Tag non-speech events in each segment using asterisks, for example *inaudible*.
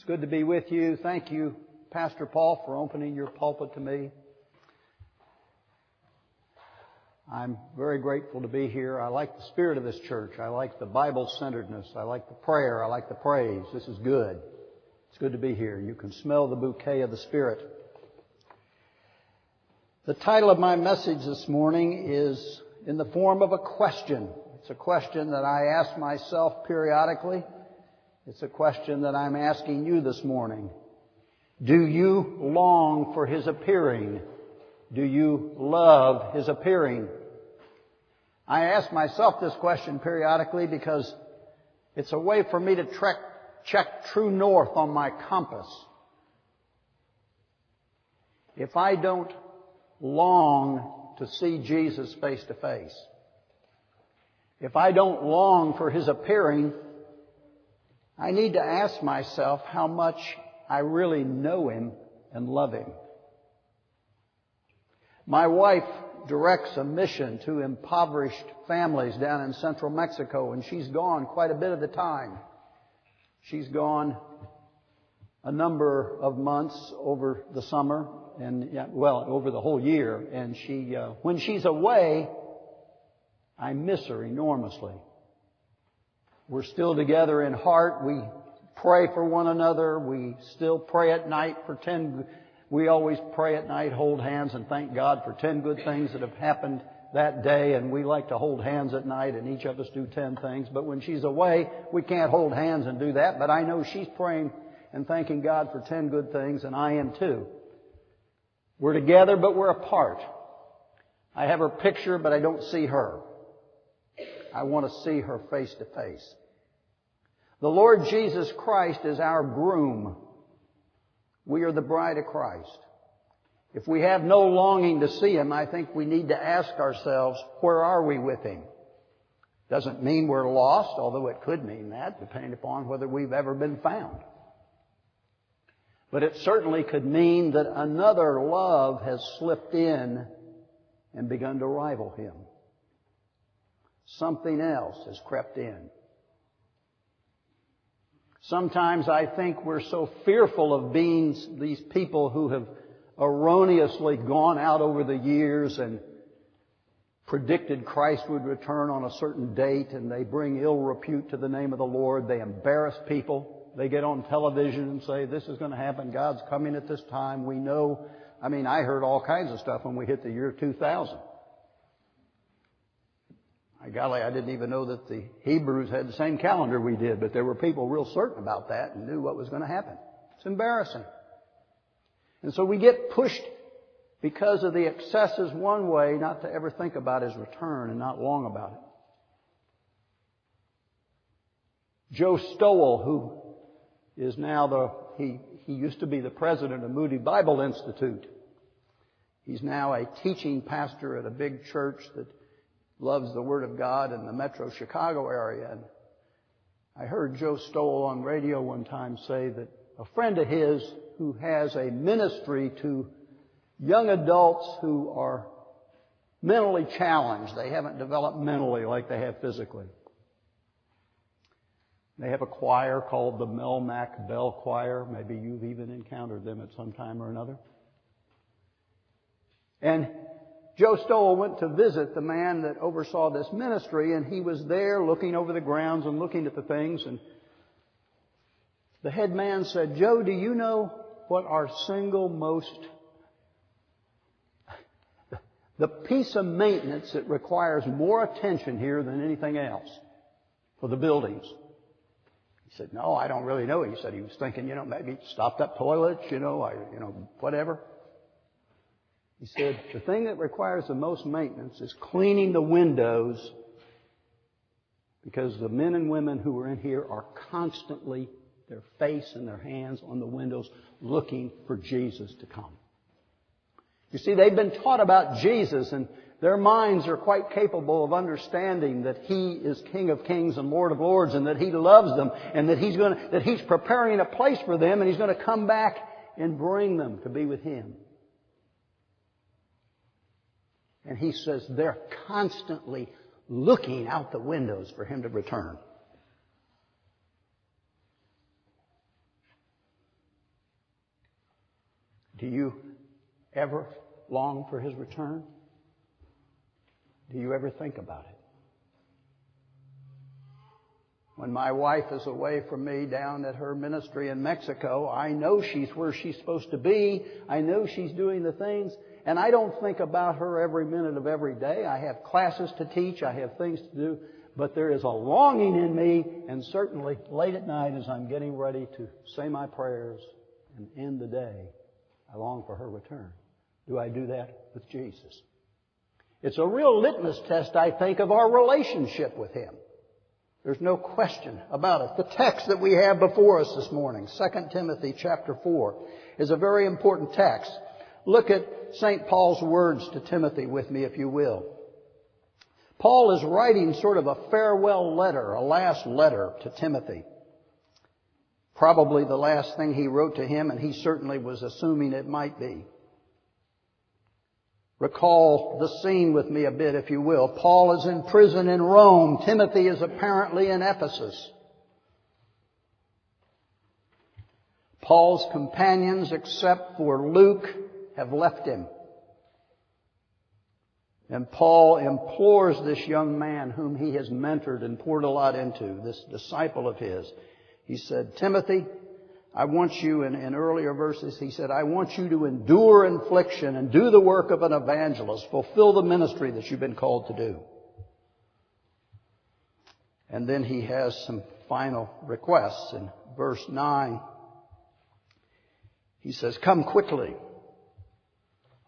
It's good to be with you. Thank you, Pastor Paul, for opening your pulpit to me. I'm very grateful to be here. I like the spirit of this church. I like the Bible centeredness. I like the prayer. I like the praise. This is good. It's good to be here. You can smell the bouquet of the Spirit. The title of my message this morning is in the form of a question. It's a question that I ask myself periodically. It's a question that I'm asking you this morning. Do you long for His appearing? Do you love His appearing? I ask myself this question periodically because it's a way for me to trek, check true north on my compass. If I don't long to see Jesus face to face, if I don't long for His appearing, I need to ask myself how much I really know Him and love Him. My wife directs a mission to impoverished families down in central Mexico, and she's gone quite a bit of the time. She's gone a number of months over the summer and well over the whole year and she uh, when she's away I miss her enormously we're still together in heart we pray for one another we still pray at night pretend we always pray at night hold hands and thank God for 10 good things that have happened that day and we like to hold hands at night and each of us do 10 things. But when she's away, we can't hold hands and do that. But I know she's praying and thanking God for 10 good things and I am too. We're together, but we're apart. I have her picture, but I don't see her. I want to see her face to face. The Lord Jesus Christ is our groom. We are the bride of Christ. If we have no longing to see Him, I think we need to ask ourselves, where are we with Him? Doesn't mean we're lost, although it could mean that, depending upon whether we've ever been found. But it certainly could mean that another love has slipped in and begun to rival Him. Something else has crept in. Sometimes I think we're so fearful of being these people who have erroneously gone out over the years and predicted Christ would return on a certain date and they bring ill repute to the name of the Lord. They embarrass people. They get on television and say, this is going to happen. God's coming at this time. We know. I mean, I heard all kinds of stuff when we hit the year 2000. Uh, golly, I didn't even know that the Hebrews had the same calendar we did, but there were people real certain about that and knew what was going to happen. It's embarrassing. And so we get pushed because of the excesses one way not to ever think about his return and not long about it. Joe Stowell, who is now the, he, he used to be the president of Moody Bible Institute. He's now a teaching pastor at a big church that loves the Word of God in the metro Chicago area. And I heard Joe Stowell on radio one time say that a friend of his who has a ministry to young adults who are mentally challenged. They haven't developed mentally like they have physically. They have a choir called the Melmac Bell Choir. Maybe you've even encountered them at some time or another. And Joe Stowell went to visit the man that oversaw this ministry, and he was there looking over the grounds and looking at the things. And the head man said, Joe, do you know what our single most, the piece of maintenance that requires more attention here than anything else for the buildings? He said, no, I don't really know. He said he was thinking, you know, maybe stopped up toilets, you know, I, you know, whatever. He said, the thing that requires the most maintenance is cleaning the windows because the men and women who are in here are constantly their face and their hands on the windows looking for Jesus to come. You see, they've been taught about Jesus and their minds are quite capable of understanding that He is King of Kings and Lord of Lords and that He loves them and that He's going to, that He's preparing a place for them and He's going to come back and bring them to be with Him. And he says they're constantly looking out the windows for him to return. Do you ever long for his return? Do you ever think about it? When my wife is away from me down at her ministry in Mexico, I know she's where she's supposed to be. I know she's doing the things, and I don't think about her every minute of every day. I have classes to teach, I have things to do, but there is a longing in me, and certainly late at night as I'm getting ready to say my prayers and end the day, I long for her return. Do I do that with Jesus? It's a real litmus test, I think, of our relationship with Him. There's no question about it. The text that we have before us this morning, 2 Timothy chapter 4, is a very important text. Look at St. Paul's words to Timothy with me, if you will. Paul is writing sort of a farewell letter, a last letter to Timothy. Probably the last thing he wrote to him, and he certainly was assuming it might be. Recall the scene with me a bit, if you will. Paul is in prison in Rome. Timothy is apparently in Ephesus. Paul's companions, except for Luke, have left him. And Paul implores this young man whom he has mentored and poured a lot into, this disciple of his. He said, Timothy, I want you, in, in earlier verses, he said, I want you to endure infliction and do the work of an evangelist, fulfill the ministry that you've been called to do. And then he has some final requests. In verse 9, he says, Come quickly.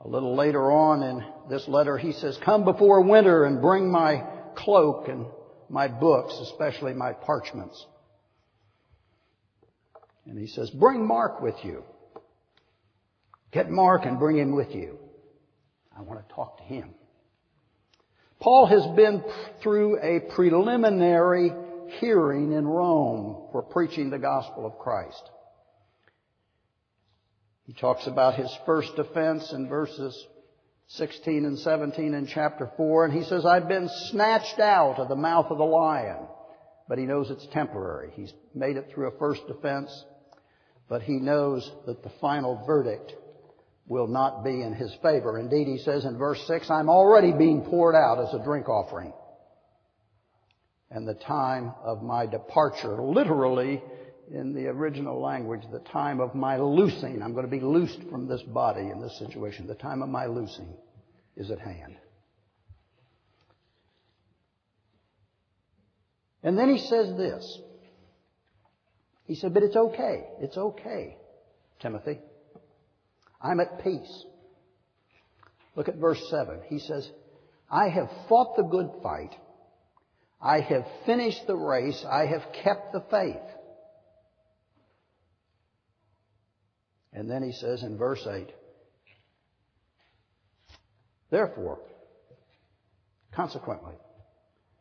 A little later on in this letter, he says, Come before winter and bring my cloak and my books, especially my parchments. And he says, bring Mark with you. Get Mark and bring him with you. I want to talk to him. Paul has been through a preliminary hearing in Rome for preaching the gospel of Christ. He talks about his first offense in verses 16 and 17 in chapter 4, and he says, I've been snatched out of the mouth of the lion. But he knows it's temporary. He's made it through a first offense but he knows that the final verdict will not be in his favor. Indeed, he says in verse 6, I'm already being poured out as a drink offering. And the time of my departure, literally in the original language, the time of my loosing, I'm going to be loosed from this body in this situation, the time of my loosing is at hand. And then he says this, he said, but it's okay. It's okay, Timothy. I'm at peace. Look at verse 7. He says, I have fought the good fight. I have finished the race. I have kept the faith. And then he says in verse 8, Therefore, consequently,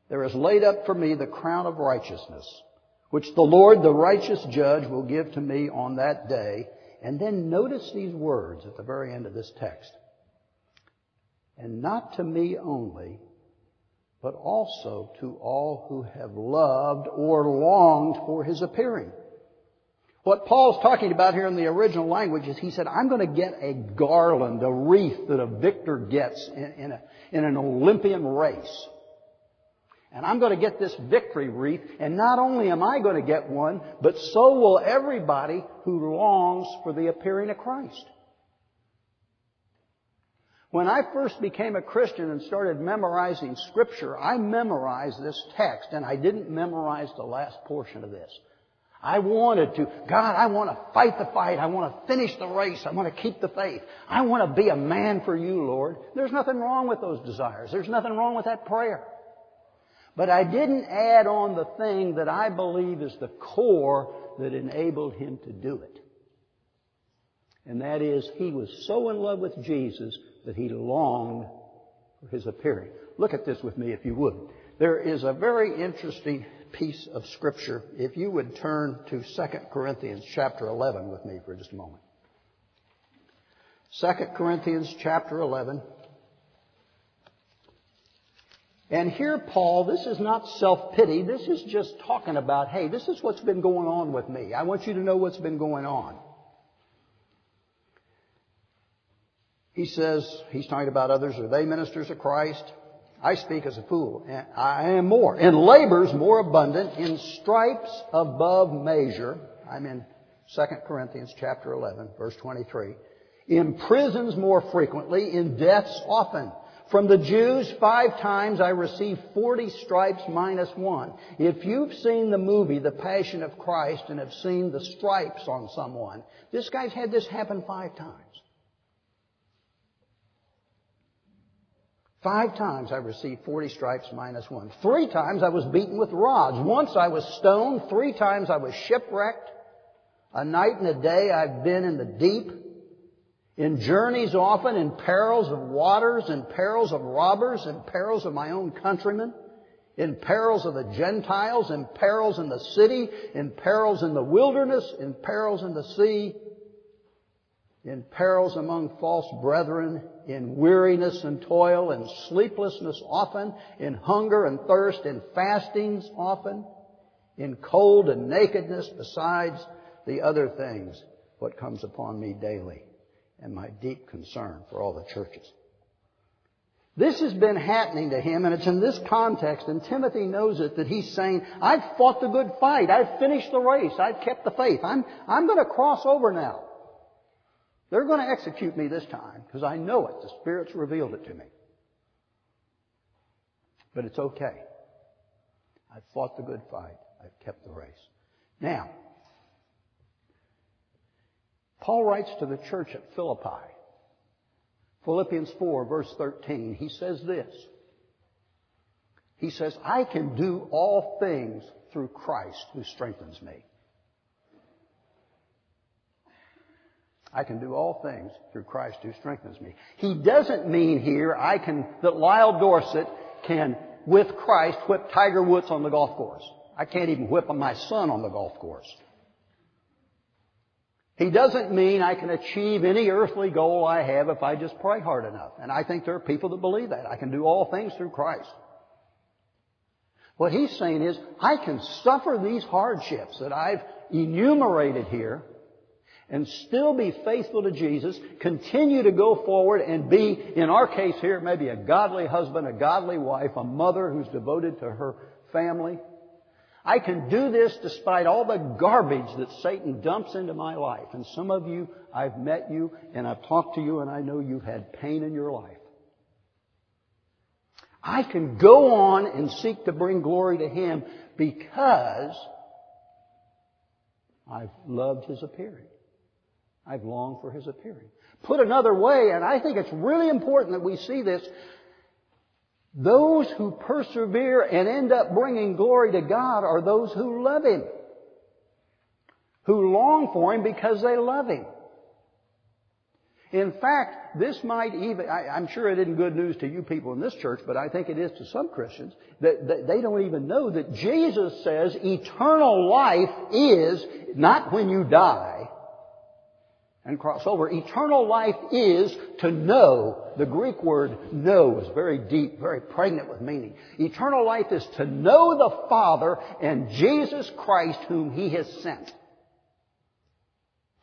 there is laid up for me the crown of righteousness which the Lord, the righteous judge, will give to me on that day. And then notice these words at the very end of this text. And not to me only, but also to all who have loved or longed for his appearing. What Paul's talking about here in the original language is he said, I'm going to get a garland, a wreath that a victor gets in, in, a, in an Olympian race. And I'm going to get this victory wreath, and not only am I going to get one, but so will everybody who longs for the appearing of Christ. When I first became a Christian and started memorizing Scripture, I memorized this text, and I didn't memorize the last portion of this. I wanted to, God, I want to fight the fight. I want to finish the race. I want to keep the faith. I want to be a man for you, Lord. There's nothing wrong with those desires. There's nothing wrong with that prayer. But I didn't add on the thing that I believe is the core that enabled him to do it. And that is, he was so in love with Jesus that he longed for his appearing. Look at this with me if you would. There is a very interesting piece of scripture. If you would turn to 2 Corinthians chapter 11 with me for just a moment. 2 Corinthians chapter 11. And here, Paul, this is not self-pity. This is just talking about, hey, this is what's been going on with me. I want you to know what's been going on. He says, he's talking about others, are they ministers of Christ? I speak as a fool. And I am more. In labors more abundant, in stripes above measure. I'm in 2 Corinthians chapter 11, verse 23. In prisons more frequently, in deaths often. From the Jews, five times I received 40 stripes minus one. If you've seen the movie The Passion of Christ and have seen the stripes on someone, this guy's had this happen five times. Five times I received 40 stripes minus one. Three times I was beaten with rods. Once I was stoned. Three times I was shipwrecked. A night and a day I've been in the deep. In journeys often, in perils of waters, in perils of robbers, in perils of my own countrymen, in perils of the Gentiles, in perils in the city, in perils in the wilderness, in perils in the sea, in perils among false brethren, in weariness and toil, in sleeplessness often, in hunger and thirst, in fastings often, in cold and nakedness, besides the other things, what comes upon me daily, and my deep concern for all the churches. This has been happening to him, and it's in this context, and Timothy knows it, that he's saying, I've fought the good fight. I've finished the race. I've kept the faith. I'm, I'm going to cross over now. They're going to execute me this time because I know it. The Spirit's revealed it to me. But it's okay. I've fought the good fight. I've kept the race. Now, Paul writes to the church at Philippi. Philippians 4 verse 13. He says this. He says, I can do all things through Christ who strengthens me. I can do all things through Christ who strengthens me. He doesn't mean here I can, that Lyle Dorsett can, with Christ, whip Tiger Woods on the golf course. I can't even whip my son on the golf course. He doesn't mean I can achieve any earthly goal I have if I just pray hard enough. And I think there are people that believe that. I can do all things through Christ. What he's saying is, I can suffer these hardships that I've enumerated here and still be faithful to Jesus, continue to go forward and be, in our case here, maybe a godly husband, a godly wife, a mother who's devoted to her family. I can do this despite all the garbage that Satan dumps into my life. And some of you, I've met you and I've talked to you and I know you've had pain in your life. I can go on and seek to bring glory to Him because I've loved His appearing. I've longed for his appearing. Put another way, and I think it's really important that we see this, those who persevere and end up bringing glory to God are those who love him. Who long for him because they love him. In fact, this might even, I, am sure it isn't good news to you people in this church, but I think it is to some Christians, that, that they don't even know that Jesus says eternal life is not when you die, and cross over. Eternal life is to know. The Greek word know is very deep, very pregnant with meaning. Eternal life is to know the Father and Jesus Christ whom He has sent.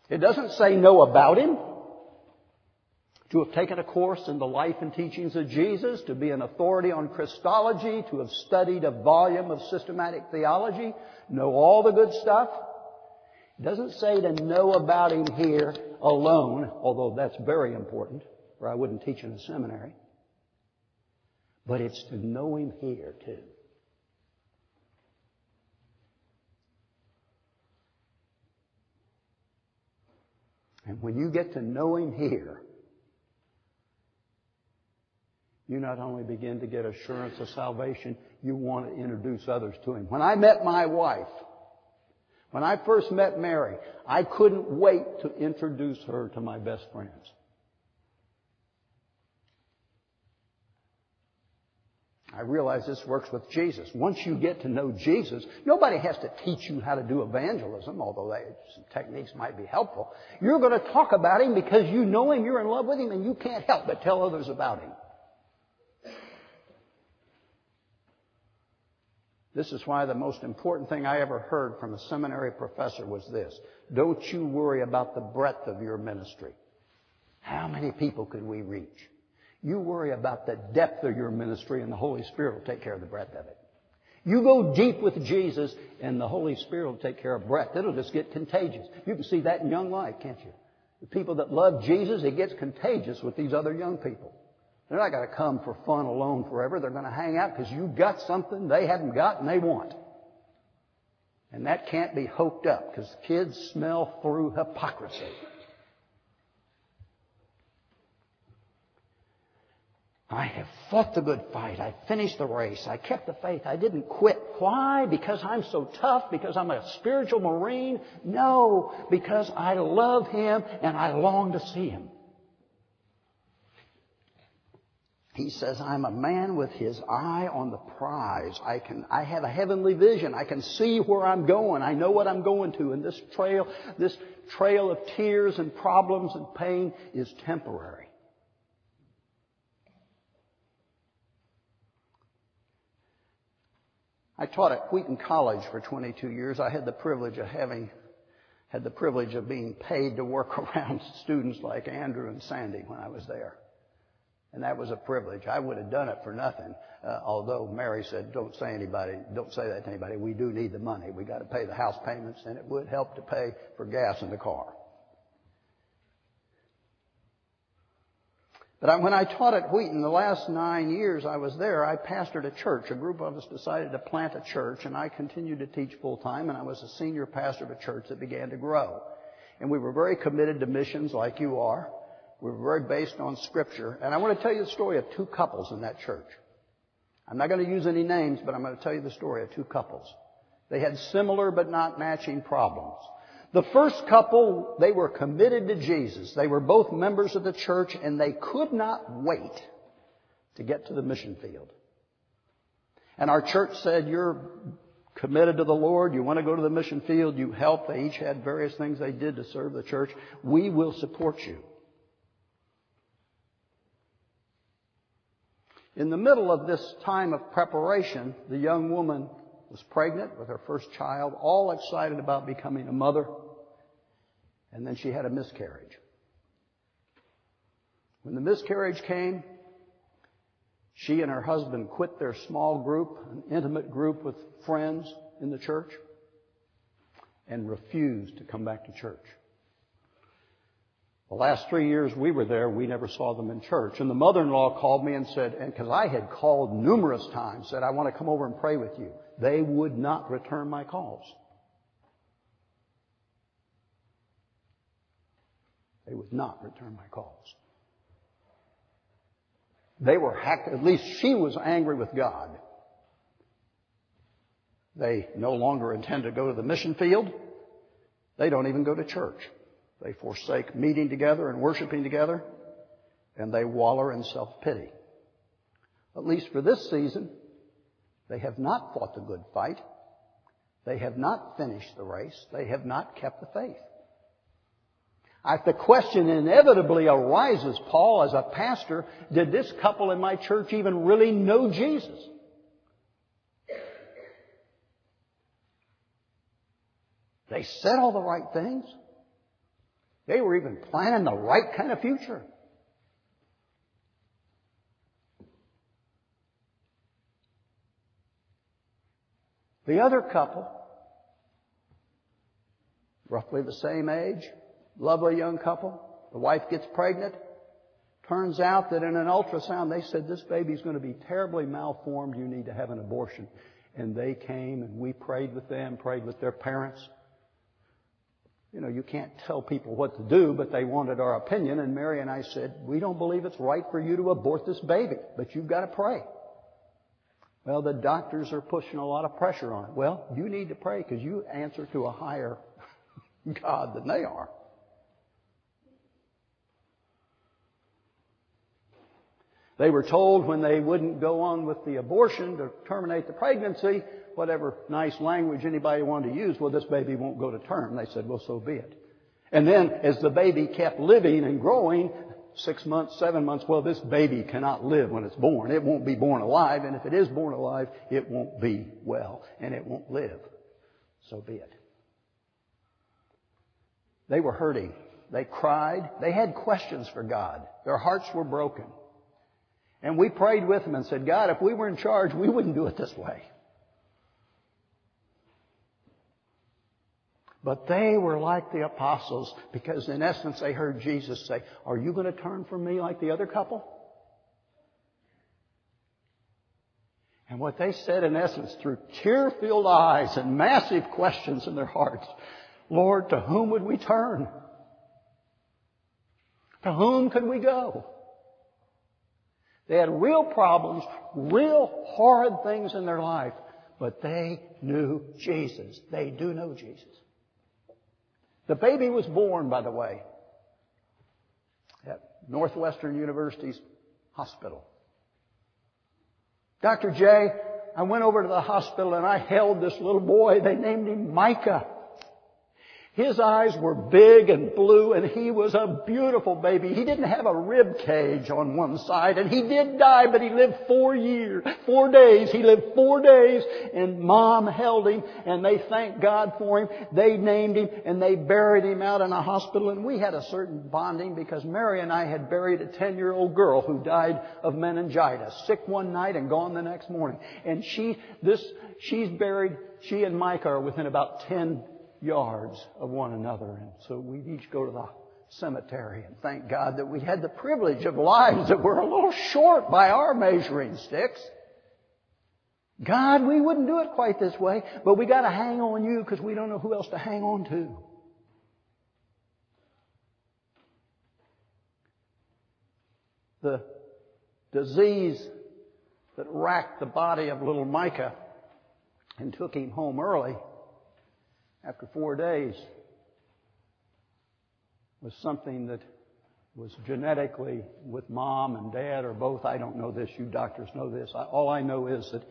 It doesn't say know about Him. To have taken a course in the life and teachings of Jesus, to be an authority on Christology, to have studied a volume of systematic theology, know all the good stuff. It doesn't say to know about Him here alone, although that's very important, or I wouldn't teach in a seminary. But it's to know Him here too. And when you get to know Him here, you not only begin to get assurance of salvation, you want to introduce others to Him. When I met my wife, when I first met Mary, I couldn't wait to introduce her to my best friends. I realize this works with Jesus. Once you get to know Jesus, nobody has to teach you how to do evangelism, although some techniques might be helpful. You're going to talk about Him because you know Him, you're in love with Him, and you can't help but tell others about Him. This is why the most important thing I ever heard from a seminary professor was this. Don't you worry about the breadth of your ministry. How many people could we reach? You worry about the depth of your ministry and the Holy Spirit will take care of the breadth of it. You go deep with Jesus and the Holy Spirit will take care of breadth. It'll just get contagious. You can see that in young life, can't you? The people that love Jesus, it gets contagious with these other young people. They're not going to come for fun alone forever. They're going to hang out because you've got something they haven't got and they want. And that can't be hoped up because kids smell through hypocrisy. I have fought the good fight. I finished the race. I kept the faith. I didn't quit. Why? Because I'm so tough? Because I'm a spiritual Marine? No, because I love Him and I long to see Him. He says, I'm a man with his eye on the prize. I can, I have a heavenly vision. I can see where I'm going. I know what I'm going to. And this trail, this trail of tears and problems and pain is temporary. I taught at Wheaton College for 22 years. I had the privilege of having, had the privilege of being paid to work *laughs* around students like Andrew and Sandy when I was there. And that was a privilege. I would have done it for nothing. Uh, although Mary said, don't say anybody, don't say that to anybody. We do need the money. We got to pay the house payments and it would help to pay for gas in the car. But when I taught at Wheaton the last nine years I was there, I pastored a church. A group of us decided to plant a church, and I continued to teach full time, and I was a senior pastor of a church that began to grow. And we were very committed to missions like you are. We were very based on Scripture. And I want to tell you the story of two couples in that church. I'm not going to use any names, but I'm going to tell you the story of two couples. They had similar but not matching problems. The first couple, they were committed to Jesus. They were both members of the church and they could not wait to get to the mission field. And our church said, you're committed to the Lord, you want to go to the mission field, you help. They each had various things they did to serve the church. We will support you. In the middle of this time of preparation, the young woman was pregnant with her first child, all excited about becoming a mother, and then she had a miscarriage. When the miscarriage came, she and her husband quit their small group, an intimate group with friends in the church, and refused to come back to church. The last three years we were there, we never saw them in church. And the mother-in-law called me and said, and because I had called numerous times, said, I want to come over and pray with you. They would not return my calls. They would not return my calls. They were hacked, at least she was angry with God. They no longer intend to go to the mission field. They don't even go to church. They forsake meeting together and worshiping together, and they waller in self-pity. At least for this season, they have not fought the good fight. They have not finished the race. They have not kept the faith. I, the question inevitably arises, Paul, as a pastor, did this couple in my church even really know Jesus? They said all the right things. They were even planning the right kind of future. The other couple, roughly the same age, lovely young couple, the wife gets pregnant. Turns out that in an ultrasound they said this baby's going to be terribly malformed. You need to have an abortion. And they came and we prayed with them, prayed with their parents. You know, you can't tell people what to do, but they wanted our opinion. And Mary and I said, we don't believe it's right for you to abort this baby, but you've got to pray. Well, the doctors are pushing a lot of pressure on it. Well, you need to pray because you answer to a higher *laughs* God than they are. They were told when they wouldn't go on with the abortion to terminate the pregnancy, whatever nice language anybody wanted to use, well, this baby won't go to term. They said, well, so be it. And then as the baby kept living and growing, six months, seven months, well, this baby cannot live when it's born. It won't be born alive, and if it is born alive, it won't be well, and it won't live. So be it. They were hurting. They cried. They had questions for God. Their hearts were broken. And we prayed with them and said, God, if we were in charge, we wouldn't do it this way. But they were like the apostles because in essence they heard Jesus say, are you going to turn from me like the other couple? And what they said in essence through tear-filled eyes and massive questions in their hearts, Lord, to whom would we turn? To whom could we go? They had real problems, real horrid things in their life, but they knew Jesus. They do know Jesus. The baby was born, by the way, at Northwestern University's hospital. Dr. J, I went over to the hospital and I held this little boy. They named him Micah. His eyes were big and blue and he was a beautiful baby. He didn't have a rib cage on one side and he did die, but he lived four years, four days. He lived four days and mom held him and they thanked God for him. They named him and they buried him out in a hospital and we had a certain bonding because Mary and I had buried a 10 year old girl who died of meningitis, sick one night and gone the next morning. And she, this, she's buried, she and Micah are within about 10 yards of one another. And so we'd each go to the cemetery and thank God that we had the privilege of lives that were a little short by our measuring sticks. God, we wouldn't do it quite this way, but we gotta hang on you because we don't know who else to hang on to. The disease that racked the body of little Micah and took him home early after four days was something that was genetically with mom and dad or both. I don't know this. You doctors know this. I, all I know is that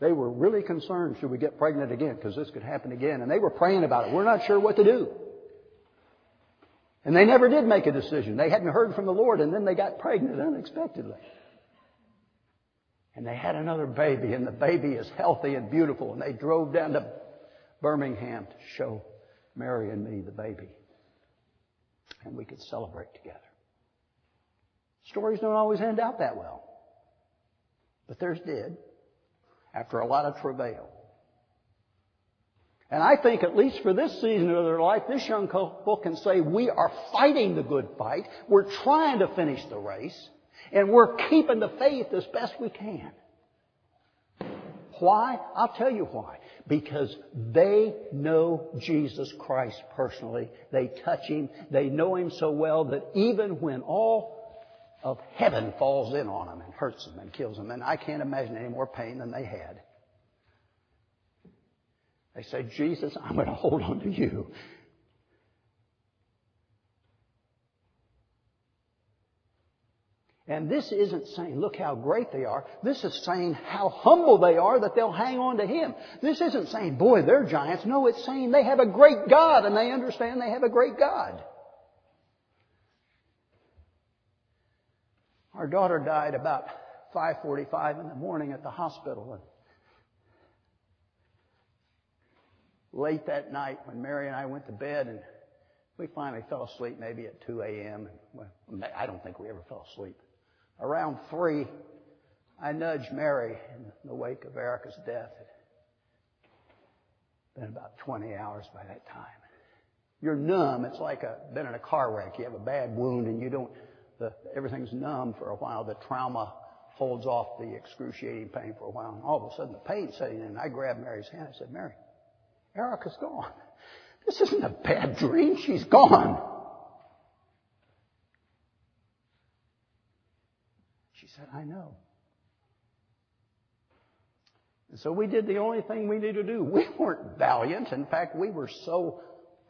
they were really concerned should we get pregnant again because this could happen again. And they were praying about it. We're not sure what to do. And they never did make a decision. They hadn't heard from the Lord and then they got pregnant unexpectedly. And they had another baby and the baby is healthy and beautiful and they drove down to Birmingham to show Mary and me the baby. And we could celebrate together. Stories don't always end out that well. But theirs did. After a lot of travail. And I think at least for this season of their life, this young couple can say, we are fighting the good fight. We're trying to finish the race. And we're keeping the faith as best we can. Why? I'll tell you why. Because they know Jesus Christ personally. They touch Him. They know Him so well that even when all of heaven falls in on them and hurts them and kills them, and I can't imagine any more pain than they had. They say, Jesus, I'm going to hold on to you. And this isn't saying, look how great they are. This is saying how humble they are that they'll hang on to Him. This isn't saying, boy, they're giants. No, it's saying they have a great God and they understand they have a great God. Our daughter died about 5.45 in the morning at the hospital. And late that night when Mary and I went to bed and we finally fell asleep maybe at 2 a.m. Well, I don't think we ever fell asleep. Around three, I nudged Mary in the wake of Erica's death. It had been about 20 hours by that time. You're numb. It's like a, been in a car wreck. You have a bad wound and you don't, the, everything's numb for a while. The trauma holds off the excruciating pain for a while. And all of a sudden the pain's setting in. I grabbed Mary's hand. I said, Mary, Erica's gone. This isn't a bad dream. She's gone. She said, I know. And so we did the only thing we needed to do. We weren't valiant. In fact, we were so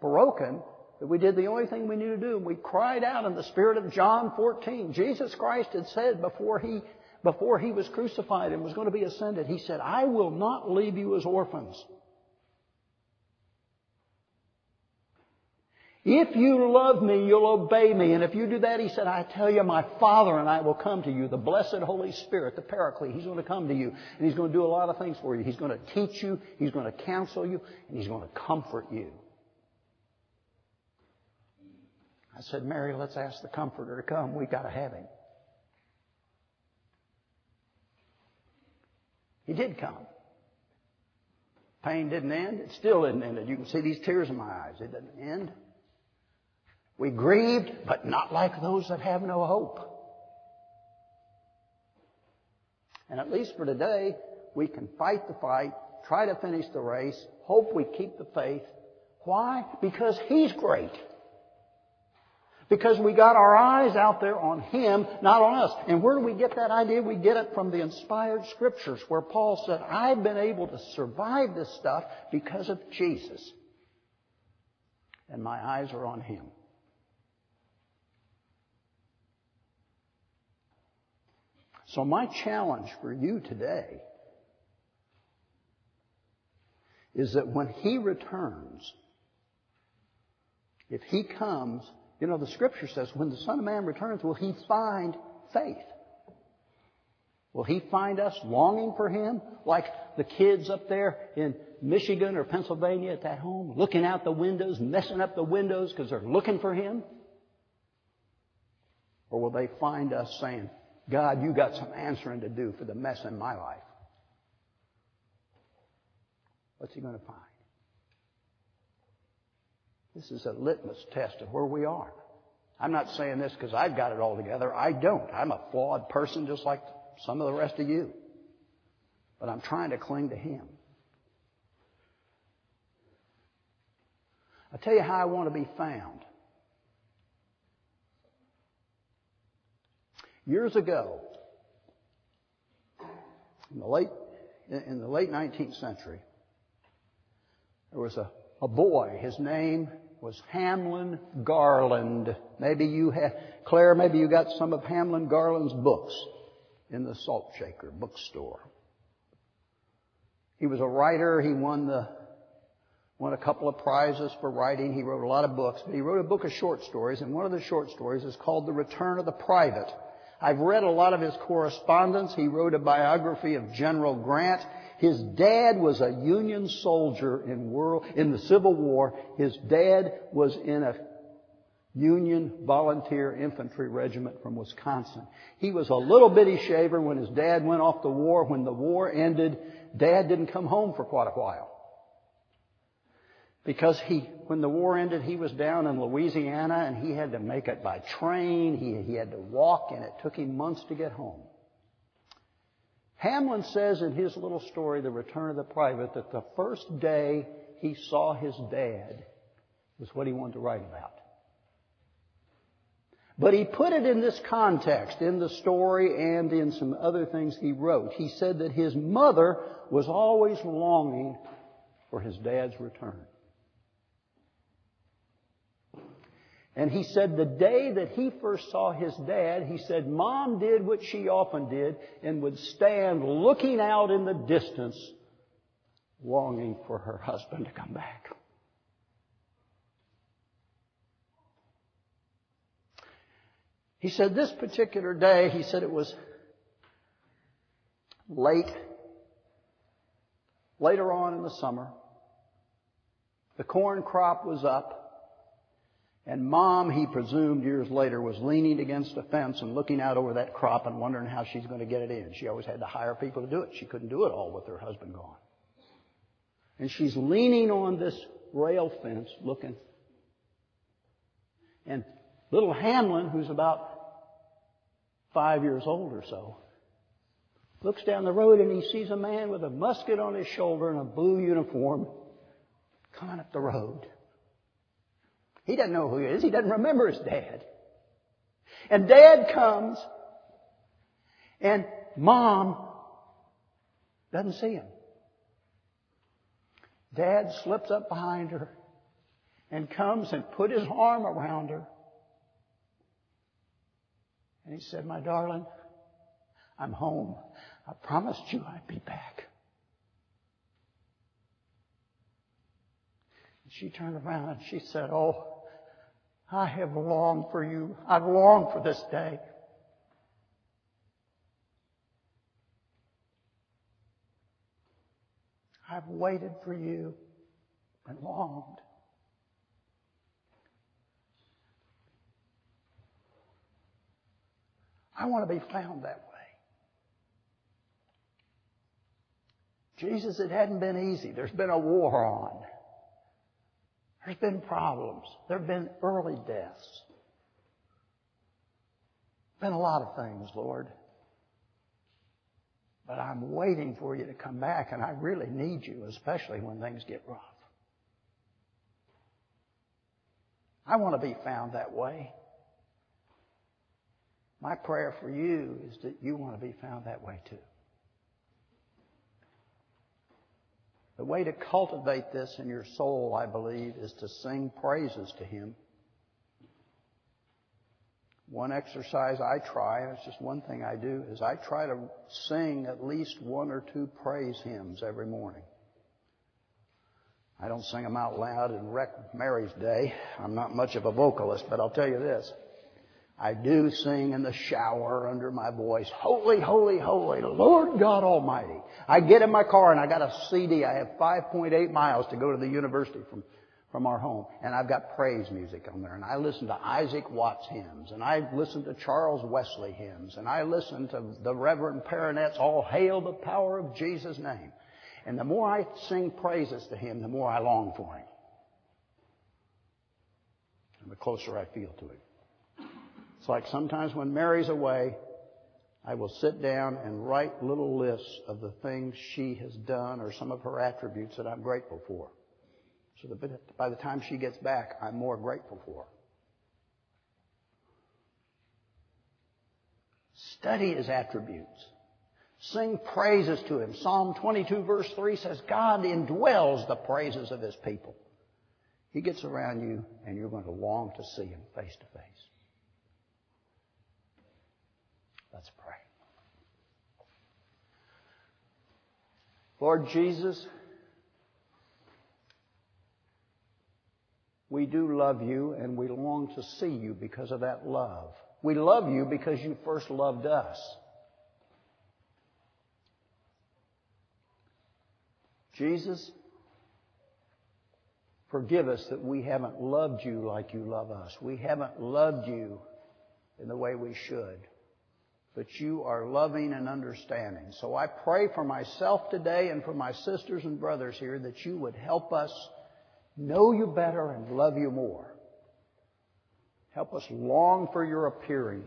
broken that we did the only thing we needed to do. We cried out in the spirit of John 14. Jesus Christ had said before he, before he was crucified and was going to be ascended, he said, I will not leave you as orphans. If you love me, you'll obey me. And if you do that, he said, I tell you, my Father and I will come to you. The blessed Holy Spirit, the Paraclete, he's going to come to you. And he's going to do a lot of things for you. He's going to teach you. He's going to counsel you. And he's going to comfort you. I said, Mary, let's ask the Comforter to come. We've got to have him. He did come. Pain didn't end. It still didn't end. You can see these tears in my eyes. It didn't end. We grieved, but not like those that have no hope. And at least for today, we can fight the fight, try to finish the race, hope we keep the faith. Why? Because He's great. Because we got our eyes out there on Him, not on us. And where do we get that idea? We get it from the inspired scriptures where Paul said, I've been able to survive this stuff because of Jesus. And my eyes are on Him. So my challenge for you today is that when He returns, if He comes, you know, the scripture says, when the Son of Man returns, will He find faith? Will He find us longing for Him? Like the kids up there in Michigan or Pennsylvania at that home, looking out the windows, messing up the windows because they're looking for Him? Or will they find us saying, God, you got some answering to do for the mess in my life? What's He going to find? This is a litmus test of where we are. I'm not saying this because I've got it all together. I don't. I'm a flawed person just like some of the rest of you. But I'm trying to cling to Him. I'll tell you how I want to be found. Years ago, in the late, in the late 19th century, there was a, a boy. His name was Hamlin Garland. Maybe you have, Claire, maybe you got some of Hamlin Garland's books in the Salt Shaker bookstore. He was a writer. He won the, won a couple of prizes for writing. He wrote a lot of books, but he wrote a book of short stories, and one of the short stories is called The Return of the Private. I've read a lot of his correspondence. He wrote a biography of General Grant. His dad was a Union soldier in world, in the Civil War. His dad was in a Union volunteer infantry regiment from Wisconsin. He was a little bitty shaver when his dad went off the war. When the war ended, dad didn't come home for quite a while. Because he, when the war ended, he was down in Louisiana and he had to make it by train. He, he had to walk and it took him months to get home. Hamlin says in his little story, The Return of the Private, that the first day he saw his dad was what he wanted to write about. But he put it in this context, in the story and in some other things he wrote. He said that his mother was always longing for his dad's return. And he said the day that he first saw his dad, he said mom did what she often did and would stand looking out in the distance, longing for her husband to come back. He said this particular day, he said it was late, later on in the summer. The corn crop was up. And mom, he presumed years later, was leaning against a fence and looking out over that crop and wondering how she's going to get it in. She always had to hire people to do it. She couldn't do it all with her husband gone. And she's leaning on this rail fence looking. And little Hamlin, who's about five years old or so, looks down the road and he sees a man with a musket on his shoulder and a blue uniform coming up the road. He doesn't know who he is. He doesn't remember his dad. And dad comes and mom doesn't see him. Dad slips up behind her and comes and put his arm around her. And he said, My darling, I'm home. I promised you I'd be back. And she turned around and she said, Oh, I have longed for you. I've longed for this day. I've waited for you and longed. I want to be found that way. Jesus, it hadn't been easy. There's been a war on. There's been problems. There have been early deaths. Been a lot of things, Lord. But I'm waiting for you to come back, and I really need you, especially when things get rough. I want to be found that way. My prayer for you is that you want to be found that way too. The way to cultivate this in your soul, I believe, is to sing praises to Him. One exercise I try, and it's just one thing I do, is I try to sing at least one or two praise hymns every morning. I don't sing them out loud and wreck Mary's day. I'm not much of a vocalist, but I'll tell you this. I do sing in the shower under my voice, Holy, Holy, Holy, Lord God Almighty. I get in my car and I got a CD. I have 5.8 miles to go to the university from, from our home. And I've got praise music on there. And I listen to Isaac Watts hymns. And I listen to Charles Wesley hymns. And I listen to the Reverend Perronet's All Hail the Power of Jesus' Name. And the more I sing praises to Him, the more I long for Him. And the closer I feel to Him. It's like sometimes when Mary's away, I will sit down and write little lists of the things she has done or some of her attributes that I'm grateful for. So that by the time she gets back, I'm more grateful for. Study his attributes. Sing praises to him. Psalm 22 verse 3 says, God indwells the praises of his people. He gets around you and you're going to long to see him face to face. Let's pray. Lord Jesus, we do love you and we long to see you because of that love. We love you because you first loved us. Jesus, forgive us that we haven't loved you like you love us. We haven't loved you in the way we should but you are loving and understanding. So I pray for myself today and for my sisters and brothers here that you would help us know you better and love you more. Help us long for your appearing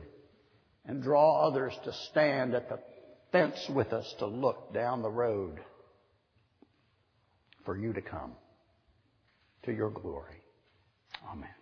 and draw others to stand at the fence with us to look down the road for you to come to your glory. Amen.